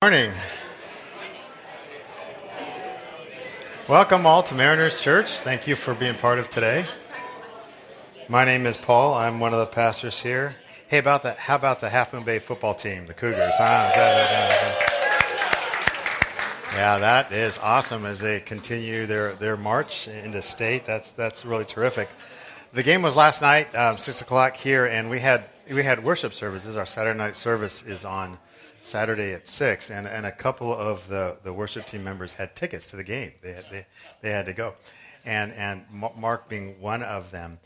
Morning. Welcome all to Mariners Church. Thank you for being part of today. My name is Paul. I'm one of the pastors here. Hey, about the how about the Half Moon Bay football team, the Cougars? Huh? That, yeah, that is awesome as they continue their, their march into state. That's that's really terrific. The game was last night, um, six o'clock here, and we had we had worship services. Our Saturday night service is on Saturday at six, and, and a couple of the, the worship team members had tickets to the game. They had they, they had to go, and and Mark being one of them,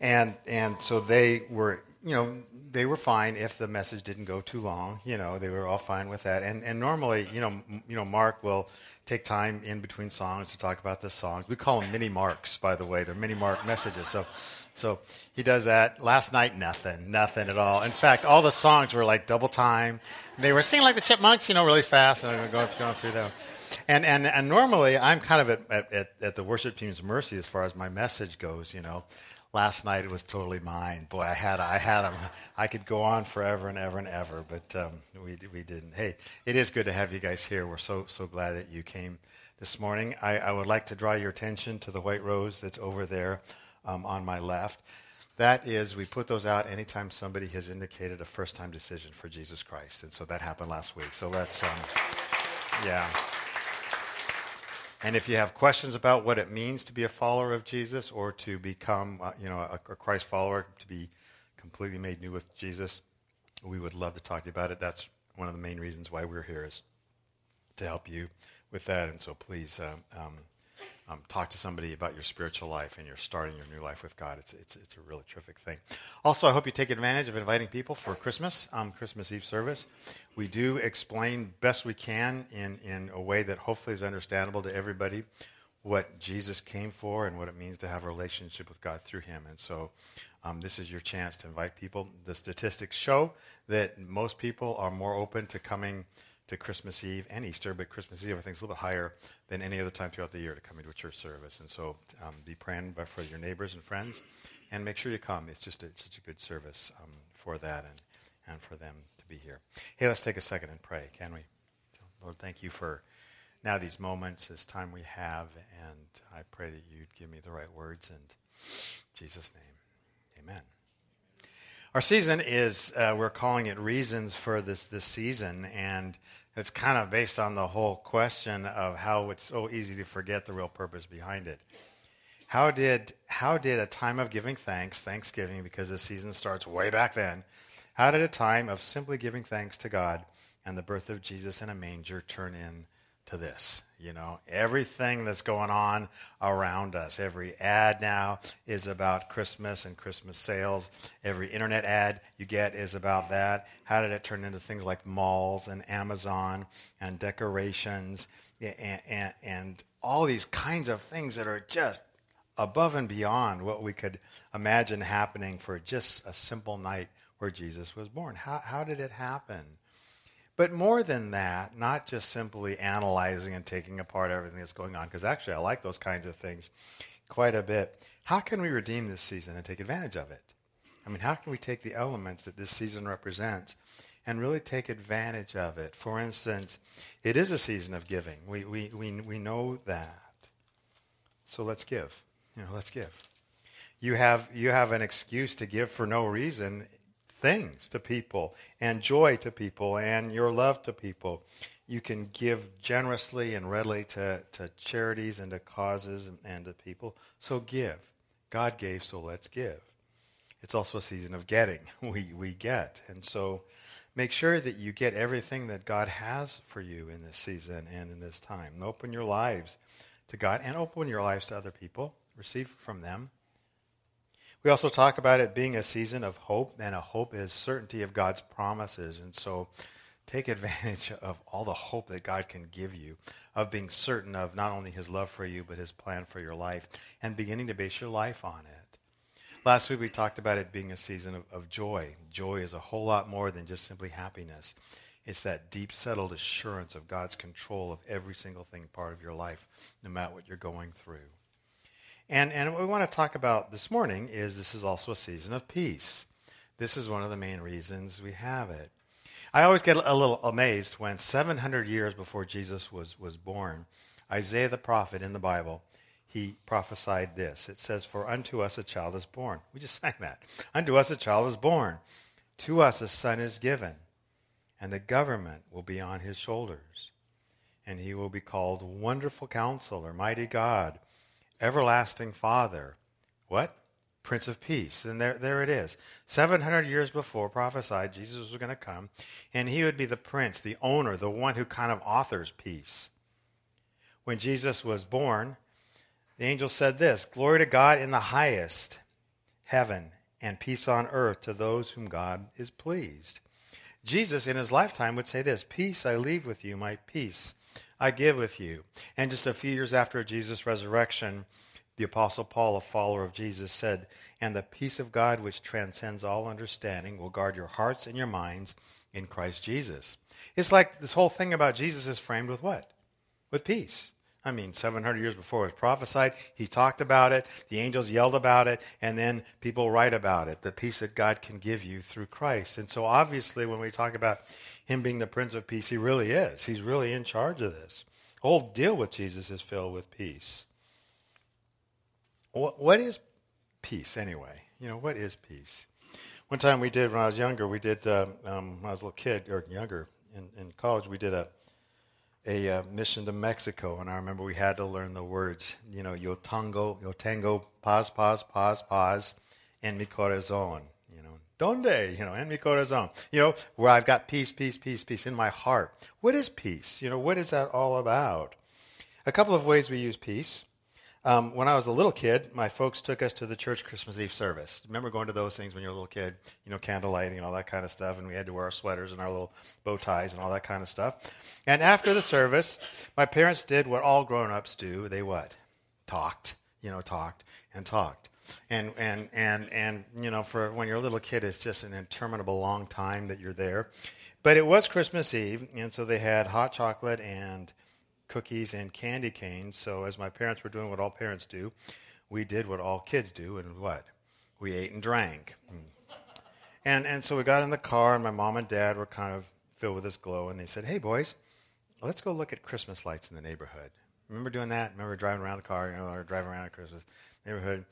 and and so they were you know they were fine if the message didn't go too long. You know they were all fine with that, and and normally you know you know Mark will take time in between songs to talk about the songs. We call them mini marks, by the way. They're mini mark messages. So so he does that. Last night, nothing, nothing at all. In fact, all the songs were like double time. They were singing like the Chipmunks, you know, really fast, and going, going through them. And, and, and normally, I'm kind of at, at, at the worship team's mercy as far as my message goes, you know. Last night it was totally mine. Boy, I had I had them. I could go on forever and ever and ever, but um, we we didn't. Hey, it is good to have you guys here. We're so so glad that you came this morning. I, I would like to draw your attention to the white rose that's over there um, on my left. That is, we put those out anytime somebody has indicated a first time decision for Jesus Christ. And so that happened last week. So let's, um, yeah. And if you have questions about what it means to be a follower of Jesus or to become, uh, you know, a, a, Christ follower, to be completely made new with Jesus, we would love to talk to you about it. That's one of the main reasons why we're here is to help you with that. And so please um, um, um, talk to somebody about your spiritual life and you're starting your new life with God. It's, it's, it's a really terrific thing. Also, I hope you take advantage of inviting people for Christmas, um, Christmas Eve service. We do explain best we can in, in a way that hopefully is understandable to everybody what Jesus came for and what it means to have a relationship with God through him. And so um, this is your chance to invite people. The statistics show that most people are more open to coming to Christmas Eve and Easter, but Christmas Eve I think is a little bit higher than any other time throughout the year to come into a church service. And so um, be praying for your neighbors and friends, and make sure you come. It's just a, it's such a good service um, for that and, and for them to be here. Hey, let's take a second and pray, can we? Lord, thank you for now these moments, this time we have, and I pray that you'd give me the right words. In Jesus' name, amen. Our season is, uh, we're calling it Reasons for this, this season, and it's kind of based on the whole question of how it's so easy to forget the real purpose behind it. How did, how did a time of giving thanks, Thanksgiving, because the season starts way back then, how did a time of simply giving thanks to God and the birth of Jesus in a manger turn in to this. You know, everything that's going on around us, every ad now is about Christmas and Christmas sales. Every internet ad you get is about that. How did it turn into things like malls and Amazon and decorations and, and, and all these kinds of things that are just above and beyond what we could imagine happening for just a simple night where Jesus was born? How, how did it happen? But more than that, not just simply analyzing and taking apart everything that's going on, because actually I like those kinds of things quite a bit. How can we redeem this season and take advantage of it? I mean, how can we take the elements that this season represents and really take advantage of it? For instance, it is a season of giving. We, we, we, we know that. So let's give. You know, let's give. You have, you have an excuse to give for no reason things to people and joy to people and your love to people. You can give generously and readily to, to charities and to causes and, and to people. So give. God gave, so let's give. It's also a season of getting. We, we get. And so make sure that you get everything that God has for you in this season and in this time. Open your lives to God and open your lives to other people. Receive from them we also talk about it being a season of hope, and a hope is certainty of God's promises. And so take advantage of all the hope that God can give you, of being certain of not only his love for you, but his plan for your life, and beginning to base your life on it. Last week we talked about it being a season of, of joy. Joy is a whole lot more than just simply happiness. It's that deep, settled assurance of God's control of every single thing part of your life, no matter what you're going through. And, and what we want to talk about this morning is this is also a season of peace. This is one of the main reasons we have it. I always get a little amazed when 700 years before Jesus was, was born, Isaiah the prophet in the Bible, he prophesied this. It says, For unto us a child is born. We just sang that. Unto us a child is born. To us a son is given, and the government will be on his shoulders. And he will be called Wonderful Counselor, Mighty God, Everlasting Father. What? Prince of Peace. And there, there it is. 700 years before, prophesied Jesus was going to come, and he would be the prince, the owner, the one who kind of authors peace. When Jesus was born, the angel said this Glory to God in the highest heaven, and peace on earth to those whom God is pleased. Jesus, in his lifetime, would say this Peace I leave with you, my peace I give with you. And just a few years after Jesus' resurrection, the Apostle Paul, a follower of Jesus, said, And the peace of God, which transcends all understanding, will guard your hearts and your minds in Christ Jesus. It's like this whole thing about Jesus is framed with what? With peace. I mean, 700 years before it was prophesied, he talked about it, the angels yelled about it, and then people write about it, the peace that God can give you through Christ. And so, obviously, when we talk about him being the Prince of Peace, he really is. He's really in charge of this. Whole deal with Jesus is filled with peace. What, what is peace anyway? You know, what is peace? One time we did, when I was younger, we did, um, um, when I was a little kid, or younger, in, in college, we did a, a uh, mission to Mexico, and I remember we had to learn the words, you know, yo tango, yo tango, paz, paz, paz, paz, en mi corazón, donde, you know, en mi corazón, you know, where I've got peace, peace, peace, peace in my heart. What is peace? You know, what is that all about? A couple of ways we use peace. Um, when I was a little kid, my folks took us to the church Christmas Eve service. Remember going to those things when you were a little kid, you know, candle lighting and all that kind of stuff, and we had to wear our sweaters and our little bow ties and all that kind of stuff. And after the service, my parents did what all grown-ups do. They what? Talked, you know, talked and talked. And, and, and, and, you know, for when you're a little kid, it's just an interminable long time that you're there. But it was Christmas Eve, and so they had hot chocolate and cookies and candy canes. So as my parents were doing what all parents do, we did what all kids do, and what we ate and drank. Hmm. And and so we got in the car, and my mom and dad were kind of filled with this glow, and they said, "Hey boys, let's go look at Christmas lights in the neighborhood." Remember doing that? Remember driving around the car, you know, or driving around at Christmas neighborhood?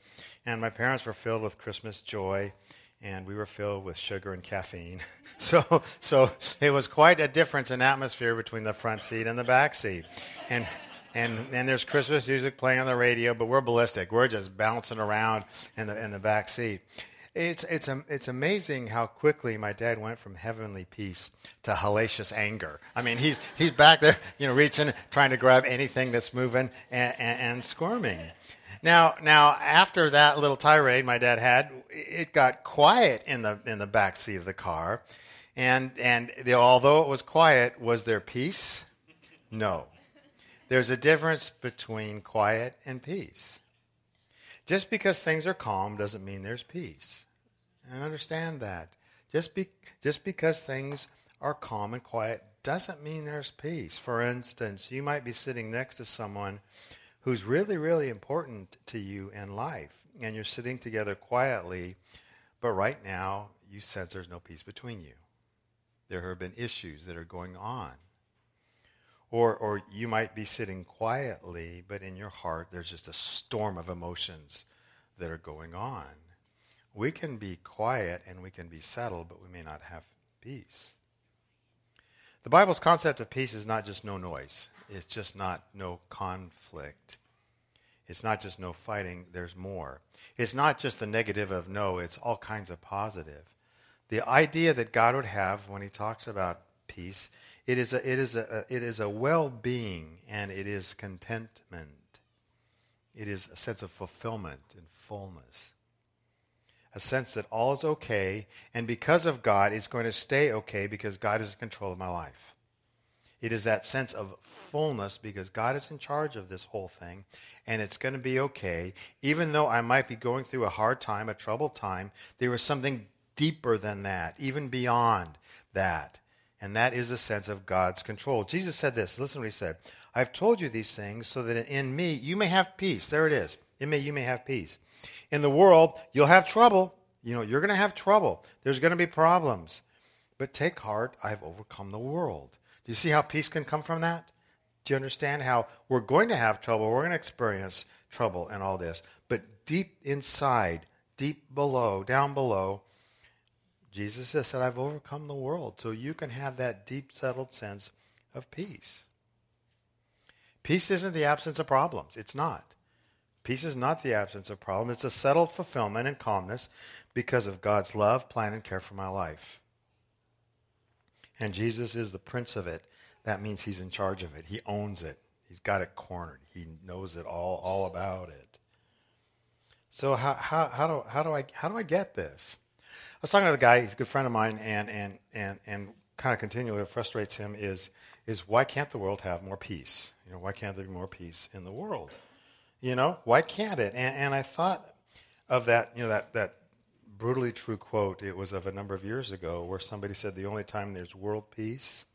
And my parents were filled with Christmas joy and we were filled with sugar and caffeine. so, so it was quite a difference in atmosphere between the front seat and the back seat. And, and, and there's Christmas music playing on the radio, but we're ballistic. We're just bouncing around in the, in the back seat. It's, it's, it's amazing how quickly my dad went from heavenly peace to hellacious anger. I mean, he's, he's back there, you know, reaching, trying to grab anything that's moving and, and, and squirming. Now, now after that little tirade my dad had, it got quiet in the in the back seat of the car, and and the, although it was quiet, was there peace? No. There's a difference between quiet and peace. Just because things are calm doesn't mean there's peace. And understand that. Just be, just because things are calm and quiet doesn't mean there's peace. For instance, you might be sitting next to someone who's really, really important to you in life. And you're sitting together quietly, but right now you sense there's no peace between you. There have been issues that are going on. Or, or you might be sitting quietly, but in your heart there's just a storm of emotions that are going on. We can be quiet and we can be settled, but we may not have peace. The Bible's concept of peace is not just no noise. It's just not no conflict. It's not just no fighting, there's more. It's not just the negative of no, it's all kinds of positive. The idea that God would have when he talks about peace, it is a, it is a, it is a well-being and it is contentment. It is a sense of fulfillment and fullness a sense that all is okay, and because of God, it's going to stay okay because God is in control of my life. It is that sense of fullness because God is in charge of this whole thing, and it's going to be okay. Even though I might be going through a hard time, a troubled time, there is something deeper than that, even beyond that. And that is the sense of God's control. Jesus said this. Listen what he said. I've told you these things so that in me you may have peace. There it is. In me you may have peace in the world, you'll have trouble. You know, you're going to have trouble. There's going to be problems. But take heart, I've overcome the world. Do you see how peace can come from that? Do you understand how we're going to have trouble? We're going to experience trouble and all this. But deep inside, deep below, down below, Jesus has said, I've overcome the world. So you can have that deep, settled sense of peace. Peace isn't the absence of problems. It's not. Peace is not the absence of problems. It's a settled fulfillment and calmness because of God's love, plan, and care for my life. And Jesus is the prince of it. That means he's in charge of it. He owns it. He's got it cornered. He knows it all, all about it. So how, how, how, do, how, do I, how do I get this? I was talking to the guy, he's a good friend of mine, and, and, and, and kind of continually frustrates him is, is why can't the world have more peace? You know, why can't there be more peace in the world? You know, why can't it? And, and I thought of that, you know, that, that brutally true quote. It was of a number of years ago where somebody said the only time there's world peace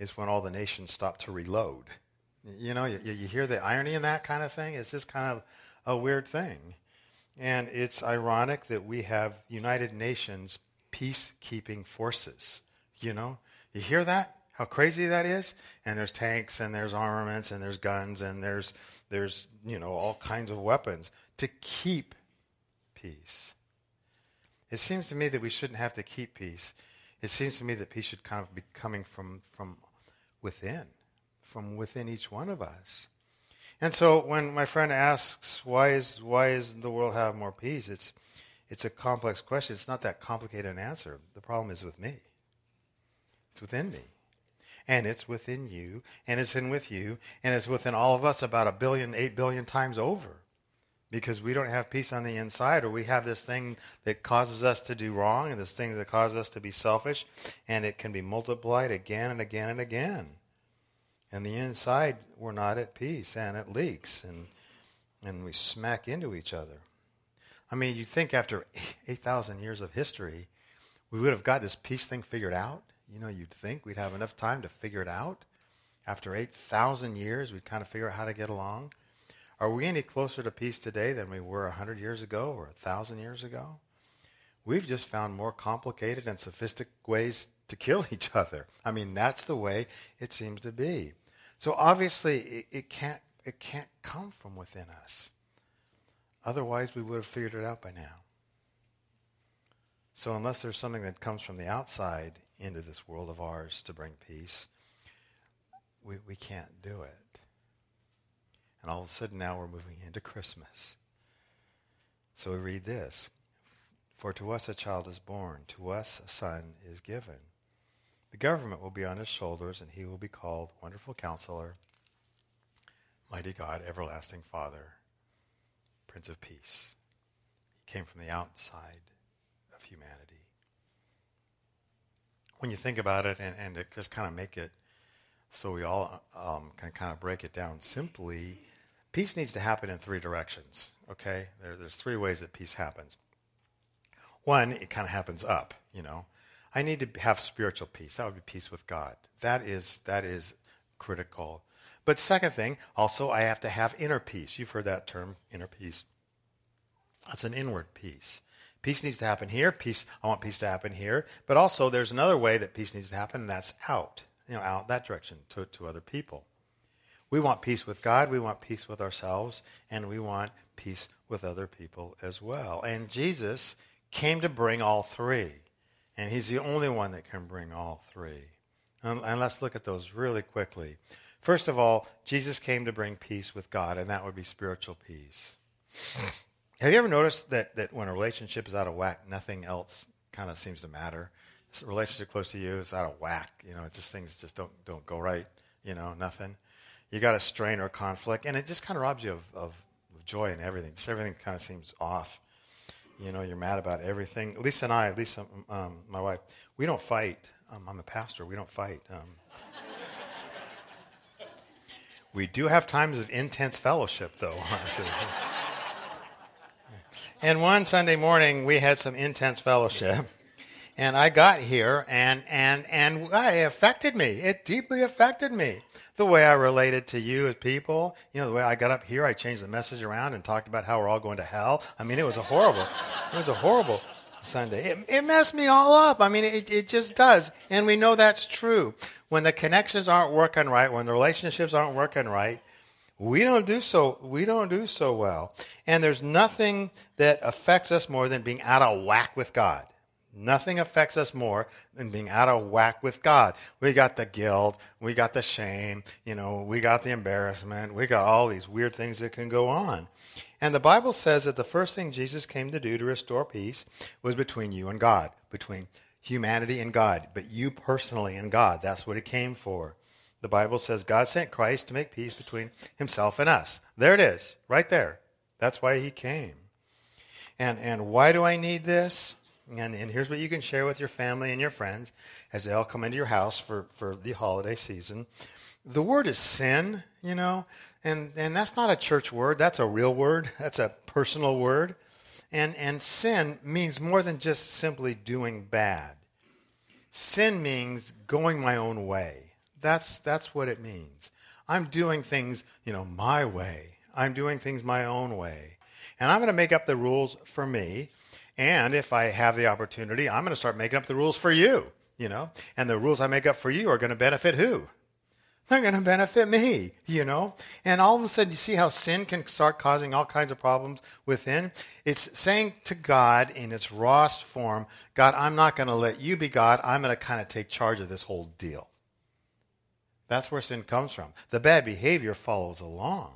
is when all the nations stop to reload. You know, you, you hear the irony in that kind of thing. It's just kind of a weird thing. And it's ironic that we have United Nations peacekeeping forces. You know, you hear that? How crazy that is? And there's tanks and there's armaments and there's guns and there's there's you know all kinds of weapons to keep peace. It seems to me that we shouldn't have to keep peace. It seems to me that peace should kind of be coming from, from within, from within each one of us. And so when my friend asks, why is, why is the world have more peace? It's, it's a complex question. It's not that complicated an answer. The problem is with me. It's within me. And it's within you, and it's in with you, and it's within all of us about a billion, eight billion times over because we don't have peace on the inside, or we have this thing that causes us to do wrong, and this thing that causes us to be selfish, and it can be multiplied again and again and again. And the inside, we're not at peace, and it leaks, and and we smack into each other. I mean, you think after 8,000 years of history, we would have got this peace thing figured out? You know, you'd think we'd have enough time to figure it out. After 8,000 years, we'd kind of figure out how to get along. Are we any closer to peace today than we were 100 years ago or 1,000 years ago? We've just found more complicated and sophisticated ways to kill each other. I mean, that's the way it seems to be. So obviously, it, it can't, it can't come from within us. Otherwise, we would have figured it out by now. So, unless there's something that comes from the outside into this world of ours to bring peace, we, we can't do it. And all of a sudden now we're moving into Christmas. So we read this For to us a child is born, to us a son is given. The government will be on his shoulders, and he will be called Wonderful Counselor, Mighty God, Everlasting Father, Prince of Peace. He came from the outside of humanity. When you think about it and, and to just kind of make it so we all um, can kind of break it down simply, Peace needs to happen in three directions, okay? There, there's three ways that peace happens. One, it kind of happens up, you know. I need to have spiritual peace. That would be peace with God. That is, that is critical. But second thing, also, I have to have inner peace. You've heard that term, inner peace. That's an inward peace. Peace needs to happen here. Peace, I want peace to happen here. But also, there's another way that peace needs to happen, and that's out, you know, out that direction to, to other people. We want peace with God, we want peace with ourselves, and we want peace with other people as well. And Jesus came to bring all three. And he's the only one that can bring all three. And, and, let's look at those really quickly. First of all, Jesus came to bring peace with God, and that would be spiritual peace. Have you ever noticed that, that when a relationship is out of whack, nothing else kind of seems to matter? a relationship close to you is out of whack. You know, just things just don't don't go right. You know, nothing you got a strain or conflict, and it just kind of robs you of, of joy and everything. Just everything kind of seems off. You know, you're mad about everything. Lisa and I, Lisa, um, my wife, we don't fight. Um, I'm a pastor. We don't fight. Um, we do have times of intense fellowship, though. and one Sunday morning, we had some intense fellowship. And I got here, and, and, and it affected me. It deeply affected me the way I related to you as people. You know, the way I got up here, I changed the message around and talked about how we're all going to hell. I mean, it was a horrible, it was a horrible, Sunday. It, it messed me all up. I mean, it, it just does. And we know that's true. When the connections aren't working right, when the relationships aren't working right, we don't do so we don't do so well. And there's nothing that affects us more than being out of whack with God. Nothing affects us more than being out of whack with God. We got the guilt, we got the shame, you know, we got the embarrassment, we got all these weird things that can go on. And the Bible says that the first thing Jesus came to do to restore peace was between you and God, between humanity and God, but you personally and God. That's what it came for. The Bible says God sent Christ to make peace between himself and us. There it is, right there. That's why he came. And, and why do I need this? And, and here's what you can share with your family and your friends as they all come into your house for, for the holiday season. The word is sin, you know, and, and that's not a church word. That's a real word. That's a personal word. And, and sin means more than just simply doing bad. Sin means going my own way. That's, that's what it means. I'm doing things, you know, my way. I'm doing things my own way. And I'm going to make up the rules for me. And if I have the opportunity, I'm going to start making up the rules for you, you know. And the rules I make up for you are going to benefit who? They're going to benefit me, you know? And all of a sudden, you see how sin can start causing all kinds of problems within? It's saying to God in its rawest form, God, I'm not going to let you be God. I'm going to kind of take charge of this whole deal. That's where sin comes from. The bad behavior follows along,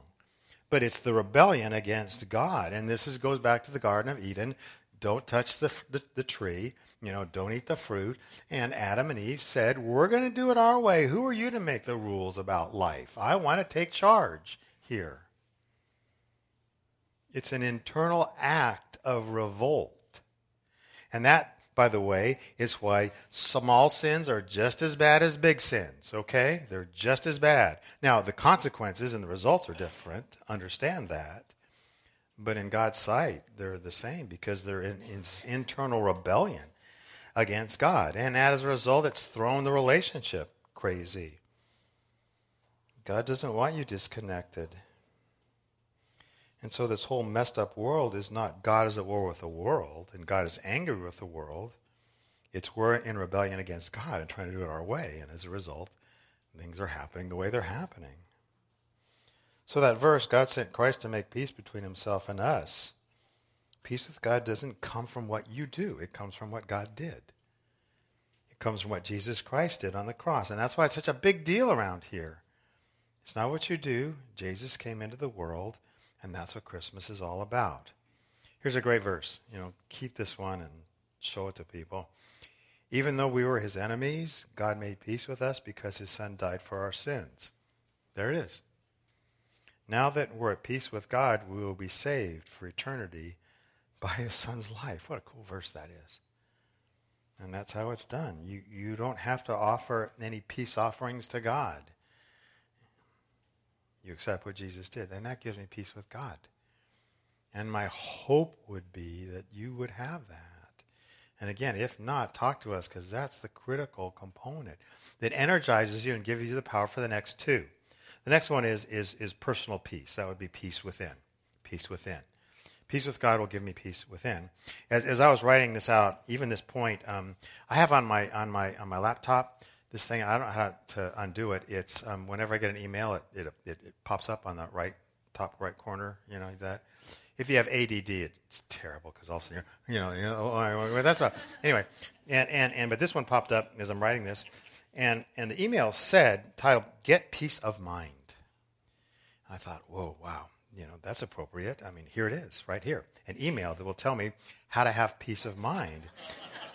but it's the rebellion against God. And this is, goes back to the Garden of Eden don't touch the, the, the, tree, you know, don't eat the fruit. And Adam and Eve said, We're going to do it our way. Who are you to make the rules about life? I want to take charge here. It's an internal act of revolt. And that, by the way, is why small sins are just as bad as big sins, okay? They're just as bad. Now, the consequences and the results are different. Understand that. But in God's sight, they're the same because they're in, in internal rebellion against God. And as a result, it's thrown the relationship crazy. God doesn't want you disconnected. And so this whole messed up world is not God is at war with the world and God is angry with the world. It's we're in rebellion against God and trying to do it our way. And as a result, things are happening the way they're happening. So that verse, God sent Christ to make peace between himself and us. Peace with God doesn't come from what you do. It comes from what God did. It comes from what Jesus Christ did on the cross. And that's why it's such a big deal around here. It's not what you do. Jesus came into the world, and that's what Christmas is all about. Here's a great verse. You know, keep this one and show it to people. Even though we were his enemies, God made peace with us because his son died for our sins. There it is. Now that we're at peace with God, we will be saved for eternity by his son's life. What a cool verse that is. And that's how it's done. You, you don't have to offer any peace offerings to God. You accept what Jesus did, and that gives me peace with God. And my hope would be that you would have that. And again, if not, talk to us because that's the critical component that energizes you and gives you the power for the next two. The next one is, is, is personal peace. That would be peace within. Peace within. Peace with God will give me peace within. As, as I was writing this out, even this point, um, I have on my, on, my, on my laptop this thing, I don't know how to undo it. It's um, whenever I get an email, it, it, it, it pops up on the right top right corner, you know, that. If you have ADD, it's terrible because all of a sudden you're, you know, you know oh, that's about. Anyway, and, and, and, but this one popped up as I'm writing this. And, and the email said, titled, Get Peace of Mind. I thought, whoa, wow, you know, that's appropriate. I mean, here it is, right here. An email that will tell me how to have peace of mind.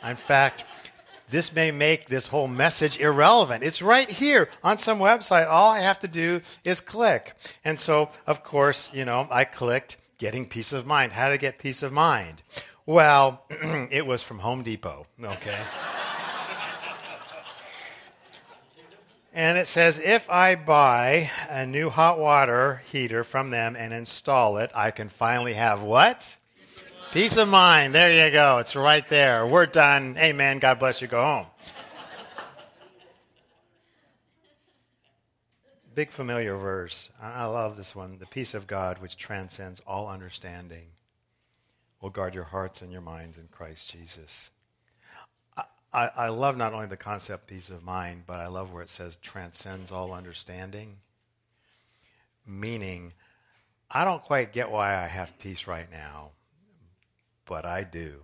In fact, this may make this whole message irrelevant. It's right here on some website. All I have to do is click. And so, of course, you know, I clicked getting peace of mind. How to get peace of mind? Well, it was from Home Depot, okay? And it says, if I buy a new hot water heater from them and install it, I can finally have what? Peace of, mind. There you go. It's right there. We're done. Amen. God bless you. Go home. Big familiar verse. I love this one. The peace of God which transcends all understanding. will guard your hearts and your minds in Christ Jesus. I, I love not only the concept peace of mind, but I love where it says transcends all understanding. Meaning, I don't quite get why I have peace right now, but I do.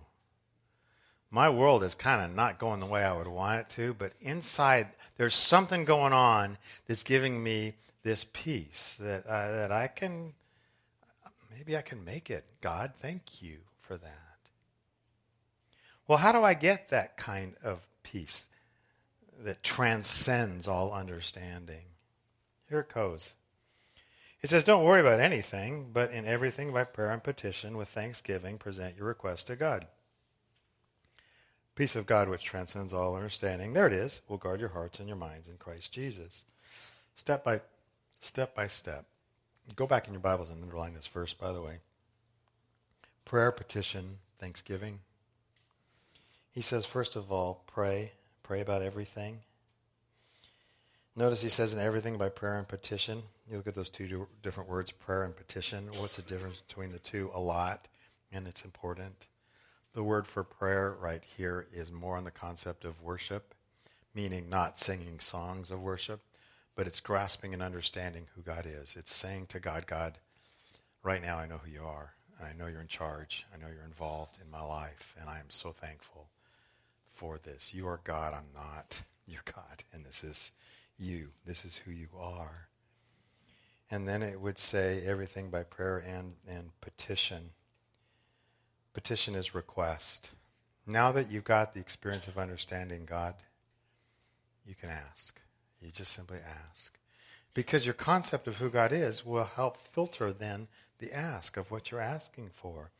My world is kind of not going the way I would want it to, but inside there's something going on that's giving me this peace that, uh, that I can, maybe I can make it. God, thank you for that. Well, how do I get that kind of peace that transcends all understanding? Here it goes. It says, Don't worry about anything, but in everything by prayer and petition with thanksgiving present your request to God. Peace of God which transcends all understanding. There it is. Will guard your hearts and your minds in Christ Jesus. Step by step by step. Go back in your Bibles and underline this verse, by the way. Prayer, petition, thanksgiving. He says, first of all, pray. Pray about everything. Notice he says in everything by prayer and petition. You look at those two different words, prayer and petition. What's the difference between the two? A lot, and it's important. The word for prayer right here is more on the concept of worship, meaning not singing songs of worship, but it's grasping and understanding who God is. It's saying to God, God, right now I know who you are. And I know you're in charge. I know you're involved in my life, and I am so thankful for this. You are God, I'm not. You're God, and this is you. This is who you are. And then it would say everything by prayer and, and petition. Petition is request. Now that you've got the experience of understanding God, you can ask. You just simply ask. Because your concept of who God is will help filter then the ask of what you're asking for.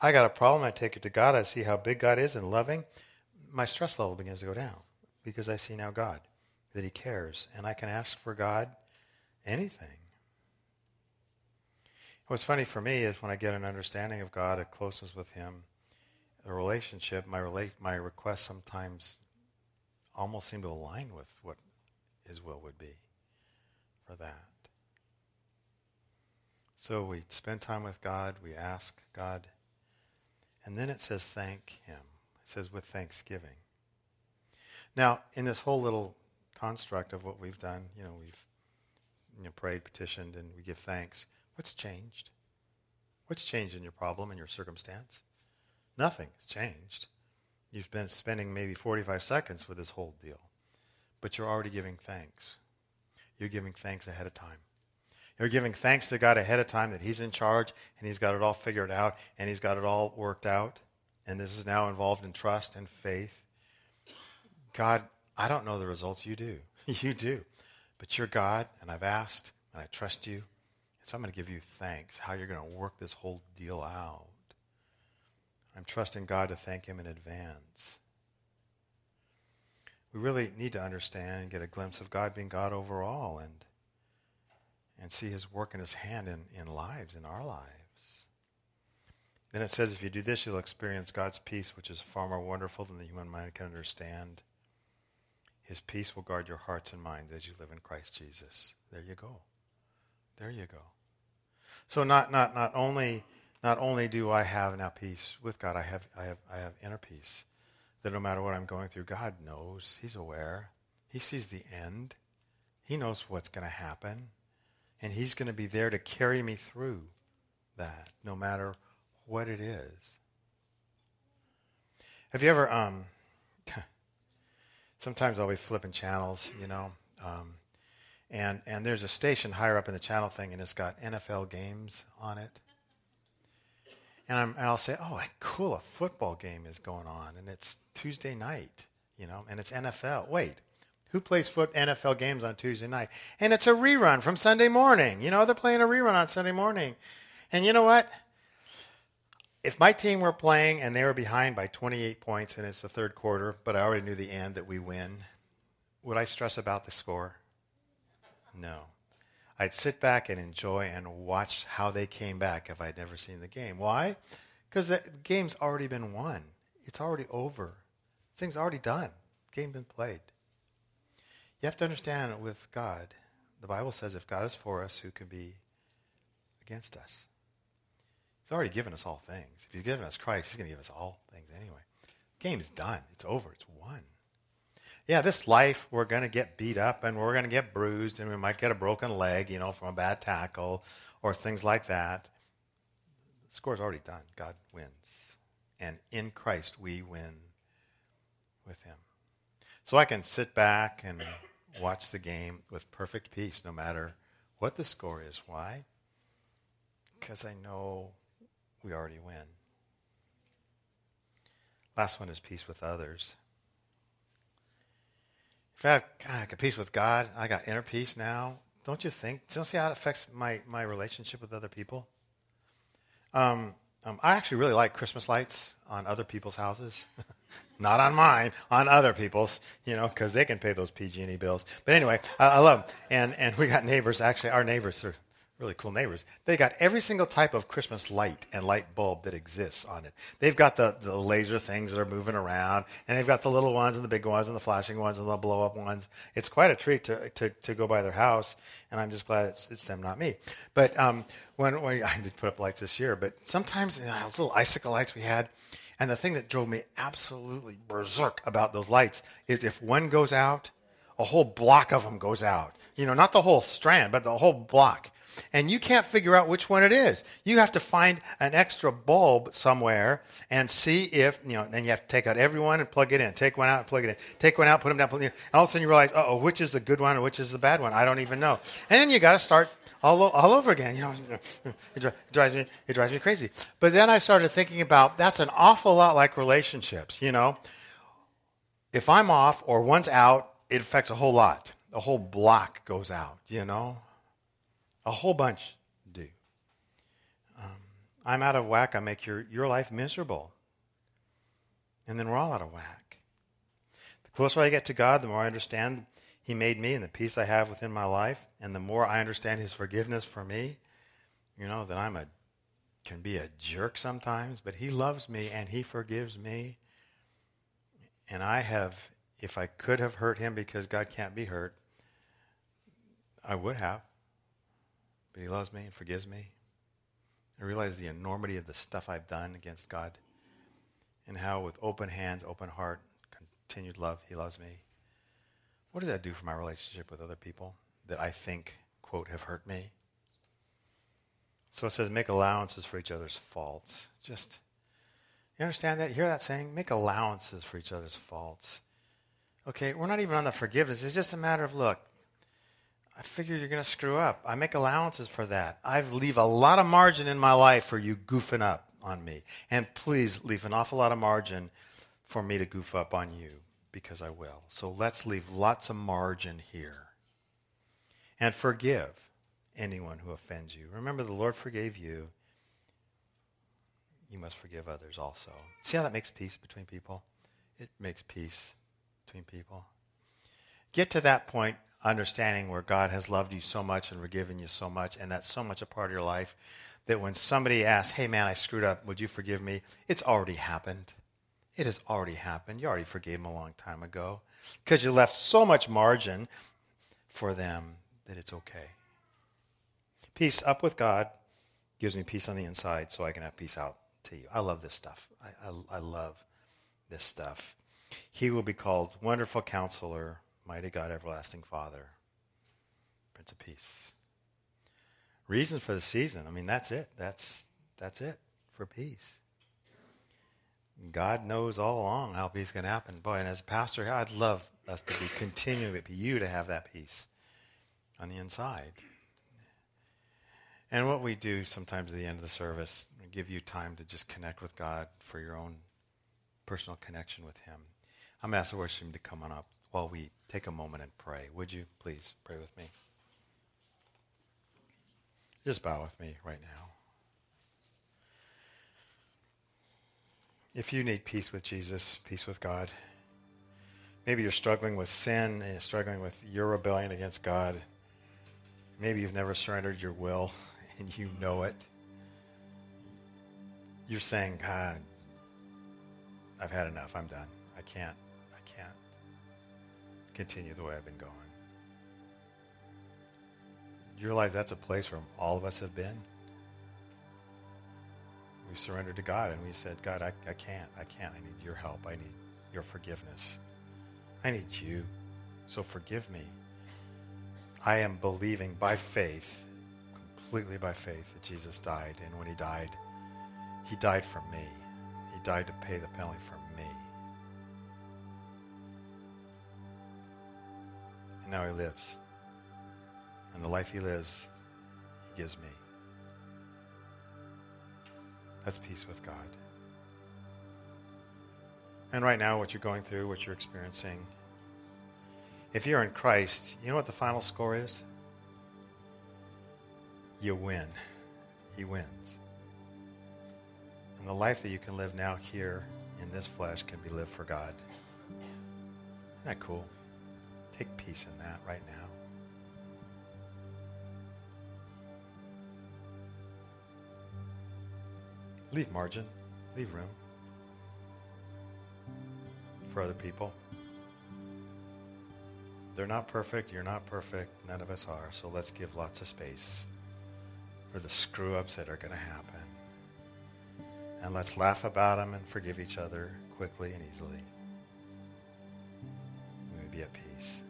I got a problem, I take it to God, I see how big God is and loving, my stress level begins to go down because I see now God, that He cares, and I can ask for God anything. What's funny for me is when I get an understanding of God, a closeness with Him, a relationship, my relate, my requests sometimes almost seem to align with what His will would be for that. So we spend time with God, we ask God, and then it says thank Him. It says with thanksgiving. Now, in this whole little construct of what we've done, you know, we've you know, prayed, petitioned, and we give thanks. What's changed? What's changed in your problem and your circumstance? Nothing's changed. You've been spending maybe 45 seconds with this whole deal, but you're already giving thanks. You're giving thanks ahead of time. You're giving thanks to God ahead of time that He's in charge and He's got it all figured out and He's got it all worked out and this is now involved in trust and faith. God, I don't know the results. You do. you do. But you're God, and I've asked, and I trust you. And so I'm going to give you thanks how you're going to work this whole deal out. I'm trusting God to thank Him in advance. We really need to understand and get a glimpse of God being God overall and, and see His work in His hand in, in lives, in our lives. Then it says, if you do this, you'll experience God's peace, which is far more wonderful than the human mind can understand. His peace will guard your hearts and minds as you live in Christ Jesus. There you go. There you go. So not not not only not only do I have now peace with God, I have I have I have inner peace. That no matter what I'm going through, God knows. He's aware. He sees the end. He knows what's going to happen. And he's going to be there to carry me through that, no matter what it is. Have you ever, um, sometimes I'll be flipping channels, you know, um, and, and there's a station higher up in the channel thing, and it's got NFL games on it. And, I'm, and I'll say, oh, cool, a football game is going on, and it's Tuesday night, you know, and it's NFL. Wait, who plays foot NFL games on Tuesday night? And it's a rerun from Sunday morning. You know, they're playing a rerun on Sunday morning. And you know what? If my team were playing and they were behind by 28 points and it's the third quarter, but I already knew the end that we win, would I stress about the score? No. I'd sit back and enjoy and watch how they came back if I'd never seen the game. Why? Because the game's already been won. It's already over. Thing's already done. Game been played. You have to understand with God, the Bible says if God is for us, who can be against us? He's already given us all things. If he's given us Christ, he's going to give us all things anyway. Game's done. It's over. It's won. Yeah, this life, we're going to get beat up and we're going to get bruised and we might get a broken leg, you know, from a bad tackle or things like that. The score's already done. God wins. And in Christ, we win with him. So I can sit back and watch the game with perfect peace no matter what the score is. Why? Because I know we already win. Last one is peace with others. If I have God, peace with God, I got inner peace now. Don't you think? Don't see how it affects my, my relationship with other people? Um, um, I actually really like Christmas lights on other people's houses. Not on mine, on other people's, you know, because they can pay those PG&E bills. But anyway, I, I love them. And, and we got neighbors, actually, our neighbors are really cool neighbors. They got every single type of Christmas light and light bulb that exists on it. They've got the, the laser things that are moving around, and they've got the little ones and the big ones and the flashing ones and the blow up ones. It's quite a treat to, to, to go by their house, and I'm just glad it's, it's them, not me. But um, when, when I did put up lights this year, but sometimes you know, those little icicle lights we had, and the thing that drove me absolutely berserk about those lights is if one goes out, a whole block of them goes out. You know, not the whole strand, but the whole block and you can't figure out which one it is. You have to find an extra bulb somewhere and see if, you know, then you have to take out every one and plug it in. Take one out and plug it in. Take one out, put them down, in. And all of a sudden you realize, oh, which is the good one and which is the bad one? I don't even know. And then you got to start all, all over again. You know, it drives me, it drives me crazy. But then I started thinking about that's an awful lot like relationships, you know. If I'm off or one's out, it affects a whole lot. A whole block goes out, you know. A whole bunch do. Um, I'm out of whack. I make your, your life miserable. And then we're all out of whack. The closer I get to God, the more I understand He made me and the peace I have within my life, and the more I understand His forgiveness for me, you know, that I'm a can be a jerk sometimes, but He loves me and He forgives me. And I have, if I could have hurt Him because God can't be hurt, I would have but he loves me and forgives me. I realize the enormity of the stuff I've done against God and how, with open hands, open heart, continued love, he loves me. What does that do for my relationship with other people that I think, quote, have hurt me? So it says, make allowances for each other's faults. Just, you understand that? You hear that saying? Make allowances for each other's faults. Okay, we're not even on the forgiveness. It's just a matter of, look, I figure you're going to screw up. I make allowances for that. I leave a lot of margin in my life for you goofing up on me. And please leave an awful lot of margin for me to goof up on you because I will. So let's leave lots of margin here. And forgive anyone who offends you. Remember, the Lord forgave you. You must forgive others also. See how that makes peace between people? It makes peace between people. Get to that point understanding where God has loved you so much and forgiven you so much, and that's so much a part of your life that when somebody asks, hey man, I screwed up, would you forgive me? It's already happened. It has already happened. You already forgave them a long time ago because you left so much margin for them that it's okay. Peace up with God gives me peace on the inside so I can have peace out to you. I love this stuff. I, I, I love this stuff. He will be called Wonderful Counselor, Mighty God, everlasting Father, Prince of Peace. Reason for the season. I mean, that's it. That's that's it for peace. God knows all along how peace can happen. Boy, and as a pastor, I'd love us to be continually you to have that peace on the inside. And what we do sometimes at the end of the service, give you time to just connect with God for your own personal connection with Him. I'm going to ask the worship team to come on up while we take a moment and pray. Would you please pray with me? Just bow with me right now. If you need peace with Jesus, peace with God, maybe you're struggling with sin and struggling with your rebellion against God. Maybe you've never surrendered your will and you know it. You're saying, God, I've had enough. I'm done. I can't continue the way I've been going. Do you realize that's a place where all of us have been? We surrendered to God and we said, God, I, I can't. I can't. I need your help. I need your forgiveness. I need you. So forgive me. I am believing by faith, completely by faith, that Jesus died. And when he died, he died for me. He died to pay the penalty for me. Now he lives. And the life he lives, he gives me. That's peace with God. And right now, what you're going through, what you're experiencing, if you're in Christ, you know what the final score is? You win. He wins. And the life that you can live now here in this flesh can be lived for God. Isn't that cool? Take peace in that right now. Leave margin, leave room for other people. They're not perfect. You're not perfect. None of us are. So let's give lots of space for the screw ups that are going to happen. And let's laugh about them and forgive each other quickly and easily. We may be at peace.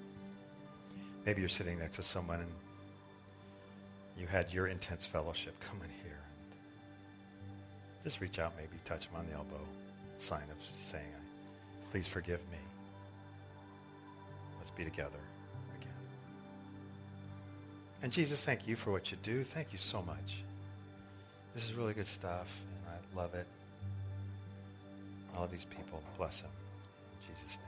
Maybe you're sitting next to someone and you had your intense fellowship. Come in here. Just reach out, maybe touch them on the elbow. Sign of saying, please forgive me. Let's be together again. And Jesus, thank you for what you do. Thank you so much. This is really good stuff, and I love it. All love these people. Bless them. In Jesus' name.